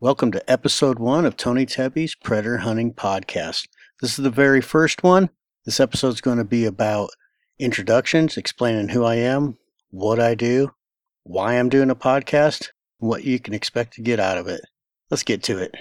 Welcome to episode one of Tony Tebby's Predator Hunting Podcast. This is the very first one. This episode is going to be about introductions, explaining who I am, what I do, why I'm doing a podcast, what you can expect to get out of it. Let's get to it.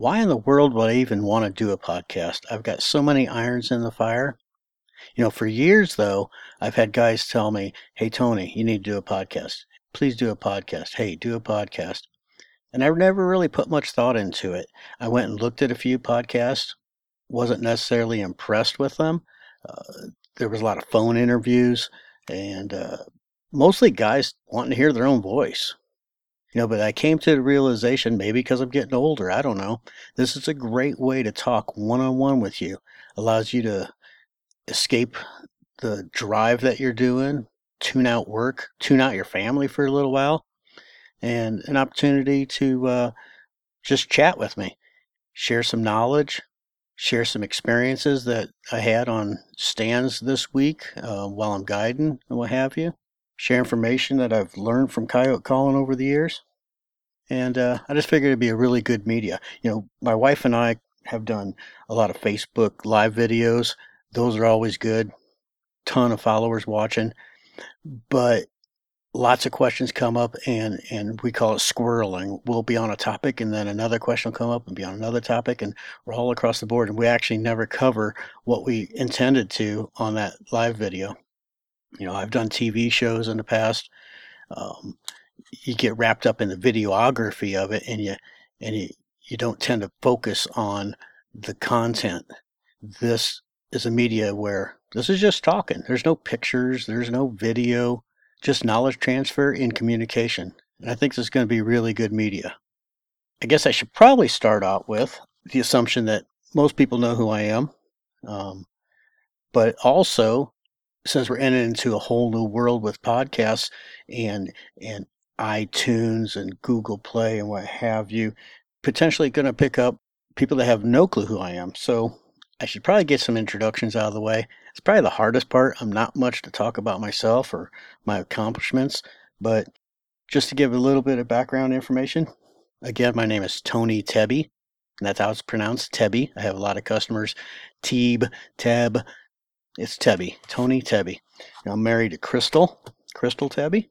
Why in the world would I even want to do a podcast? I've got so many irons in the fire. You know, for years though, I've had guys tell me, Hey, Tony, you need to do a podcast. Please do a podcast. Hey, do a podcast. And I never really put much thought into it. I went and looked at a few podcasts, wasn't necessarily impressed with them. Uh, there was a lot of phone interviews and uh, mostly guys wanting to hear their own voice. You know, but I came to the realization, maybe because I'm getting older, I don't know. This is a great way to talk one on one with you. Allows you to escape the drive that you're doing, tune out work, tune out your family for a little while, and an opportunity to uh, just chat with me, share some knowledge, share some experiences that I had on stands this week uh, while I'm guiding and what have you share information that I've learned from coyote calling over the years. And uh, I just figured it'd be a really good media. You know, my wife and I have done a lot of Facebook live videos. Those are always good. Ton of followers watching. But lots of questions come up and and we call it squirreling. We'll be on a topic and then another question will come up and be on another topic and we're all across the board and we actually never cover what we intended to on that live video. You know, I've done TV shows in the past. Um, you get wrapped up in the videography of it, and you and you you don't tend to focus on the content. This is a media where this is just talking. There's no pictures. There's no video. Just knowledge transfer in communication. And I think this is going to be really good media. I guess I should probably start out with the assumption that most people know who I am. Um, but also since we're entering into a whole new world with podcasts and and iTunes and Google Play and what have you, potentially going to pick up people that have no clue who I am. So I should probably get some introductions out of the way. It's probably the hardest part. I'm not much to talk about myself or my accomplishments, but just to give a little bit of background information. Again, my name is Tony Tebby, and that's how it's pronounced, Tebby. I have a lot of customers, Teeb, Teb, it's Tebby, Tony Tebby. I'm married to Crystal, Crystal Tebby.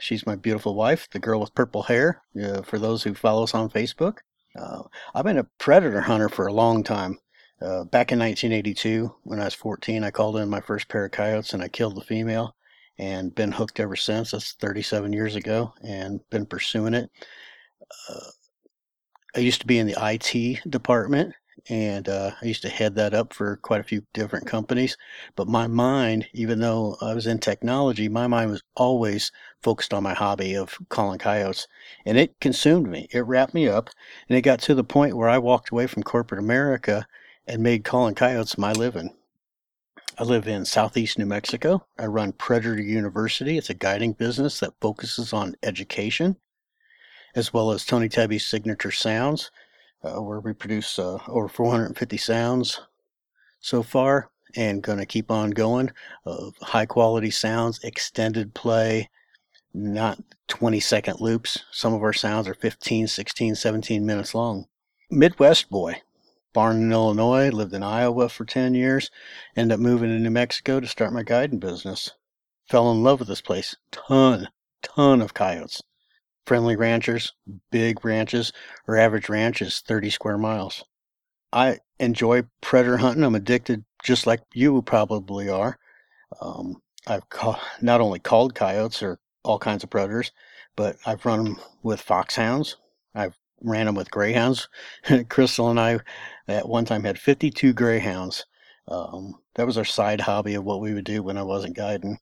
She's my beautiful wife, the girl with purple hair, uh, for those who follow us on Facebook. Uh, I've been a predator hunter for a long time. Uh, back in 1982, when I was 14, I called in my first pair of coyotes and I killed the female and been hooked ever since. That's 37 years ago and been pursuing it. Uh, I used to be in the IT department and uh, I used to head that up for quite a few different companies. But my mind, even though I was in technology, my mind was always focused on my hobby of calling coyotes, and it consumed me. It wrapped me up, and it got to the point where I walked away from corporate America and made calling coyotes my living. I live in southeast New Mexico. I run Predator University. It's a guiding business that focuses on education, as well as Tony Tebby's signature sounds uh, where we produce uh, over 450 sounds so far and going to keep on going high quality sounds, extended play, not 20 second loops. Some of our sounds are 15, 16, 17 minutes long. Midwest boy, born in Illinois, lived in Iowa for 10 years, ended up moving to New Mexico to start my guiding business. Fell in love with this place. Ton, ton of coyotes friendly ranchers, big ranches, or average ranch is 30 square miles. I enjoy predator hunting. I'm addicted just like you probably are. Um, I've ca- not only called coyotes or all kinds of predators, but I've run them with foxhounds. I've ran them with greyhounds. Crystal and I at one time had 52 greyhounds. Um, that was our side hobby of what we would do when I wasn't guiding.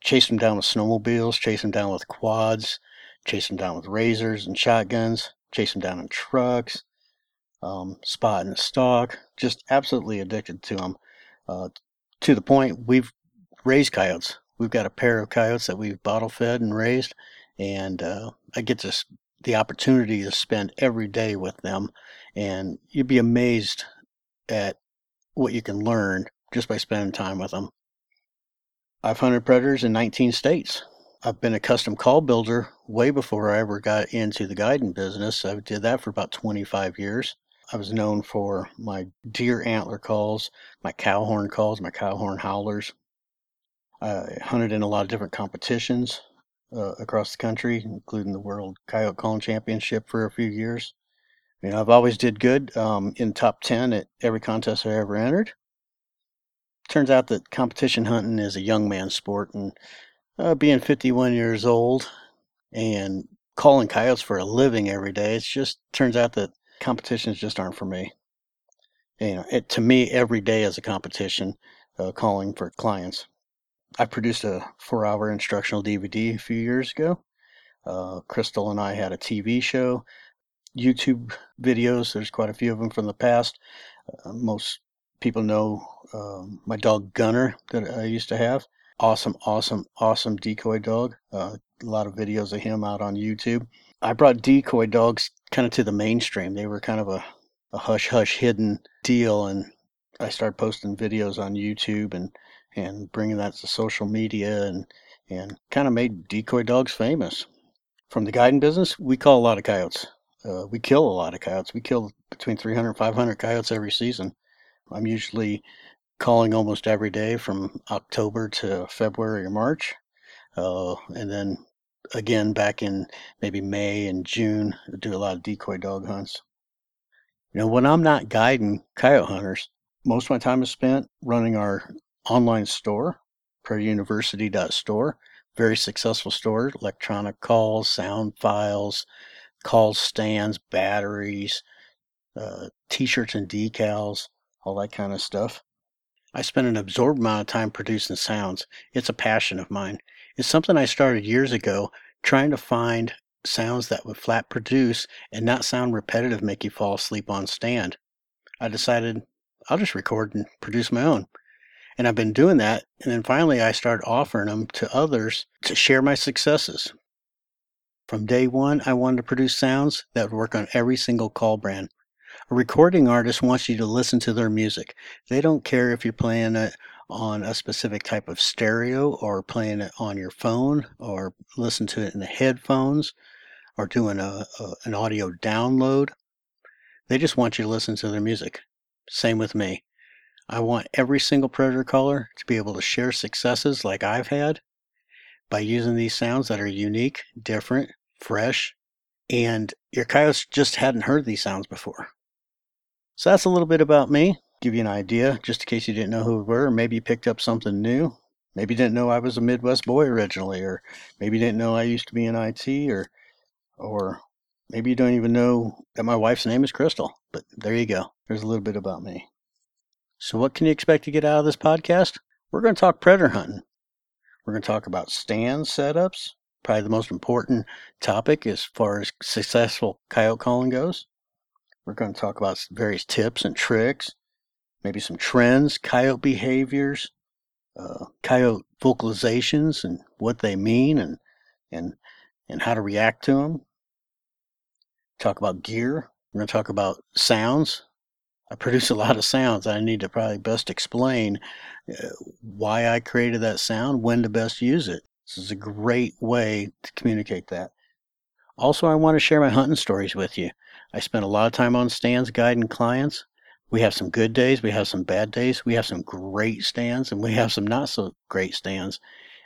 Chase them down with snowmobiles, chase them down with quads, chase them down with razors and shotguns, chase them down in trucks, um, spot and stalk. Just absolutely addicted to them. Uh, to the point we've raised coyotes. We've got a pair of coyotes that we've bottle fed and raised, and uh, I get this the opportunity to spend every day with them, and you'd be amazed at what you can learn just by spending time with them. I've hunted predators in 19 states. I've been a custom call builder way before I ever got into the guiding business. I did that for about 25 years. I was known for my deer antler calls, my cow horn calls, my cow horn howlers. I hunted in a lot of different competitions uh, across the country, including the World Coyote Calling Championship for a few years. You know, I've always did good um, in top 10 at every contest I ever entered. Turns out that competition hunting is a young man's sport, and uh, being 51 years old and calling coyotes for a living every day, it just turns out that competitions just aren't for me. You know, it, to me, every day is a competition uh, calling for clients. I produced a four hour instructional DVD a few years ago. Uh, Crystal and I had a TV show, YouTube videos. There's quite a few of them from the past. Uh, most people know um, my dog Gunner that I used to have. Awesome, awesome, awesome decoy dog. Uh, a lot of videos of him out on YouTube. I brought decoy dogs kind of to the mainstream. They were kind of a, a hush hush hidden deal, and I started posting videos on YouTube and and bringing that to social media and and kind of made decoy dogs famous. From the guiding business, we call a lot of coyotes. Uh, we kill a lot of coyotes. We kill between 300 and 500 coyotes every season. I'm usually calling almost every day from October to February or March. Uh, and then again back in maybe May and June, I do a lot of decoy dog hunts. You know, when I'm not guiding coyote hunters, most of my time is spent running our online store, predatoruniversity.store. Very successful store, electronic calls, sound files, call stands, batteries, uh, t-shirts and decals, all that kind of stuff. I spend an absorbed amount of time producing sounds. It's a passion of mine. It's something I started years ago trying to find sounds that would flat produce and not sound repetitive, make you fall asleep on stand. I decided I'll just record and produce my own. And I've been doing that. And then finally, I started offering them to others to share my successes. From day one, I wanted to produce sounds that would work on every single call brand. A recording artist wants you to listen to their music. They don't care if you're playing it on a specific type of stereo or playing it on your phone or listen to it in the headphones or doing a, a, an audio download. They just want you to listen to their music. Same with me. I want every single predator caller to be able to share successes like I've had by using these sounds that are unique, different, fresh, and your coyotes just hadn't heard these sounds before. So that's a little bit about me. Give you an idea, just in case you didn't know who we were, maybe you picked up something new. Maybe you didn't know I was a Midwest boy originally, or maybe you didn't know I used to be in IT, or or maybe you don't even know that my wife's name is Crystal. But there you go. There's a little bit about me. So what can you expect to get out of this podcast? We're going to talk predator hunting. We're going to talk about stand setups, probably the most important topic as far as successful coyote calling goes. We're going to talk about various tips and tricks, maybe some trends, coyote behaviors, uh, coyote vocalizations, and what they mean, and and and how to react to them. Talk about gear. We're going to talk about sounds. I produce a lot of sounds. I need to probably best explain uh, why I created that sound, when to best use it. This is a great way to communicate that. Also, I want to share my hunting stories with you. I spend a lot of time on stands guiding clients. We have some good days, we have some bad days, we have some great stands, and we have some not so great stands.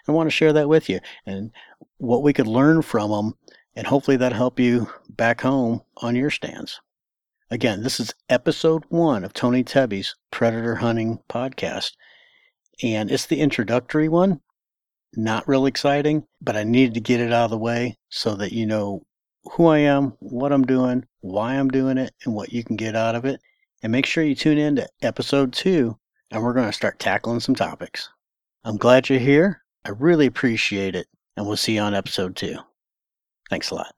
I want to share that with you and what we could learn from them, and hopefully that'll help you back home on your stands. Again, this is episode one of Tony Tebby's Predator Hunting Podcast, and it's the introductory one. Not real exciting, but I needed to get it out of the way so that you know who I am, what I'm doing, why I'm doing it, and what you can get out of it. And make sure you tune in to episode two, and we're going to start tackling some topics. I'm glad you're here. I really appreciate it, and we'll see you on episode two. Thanks a lot.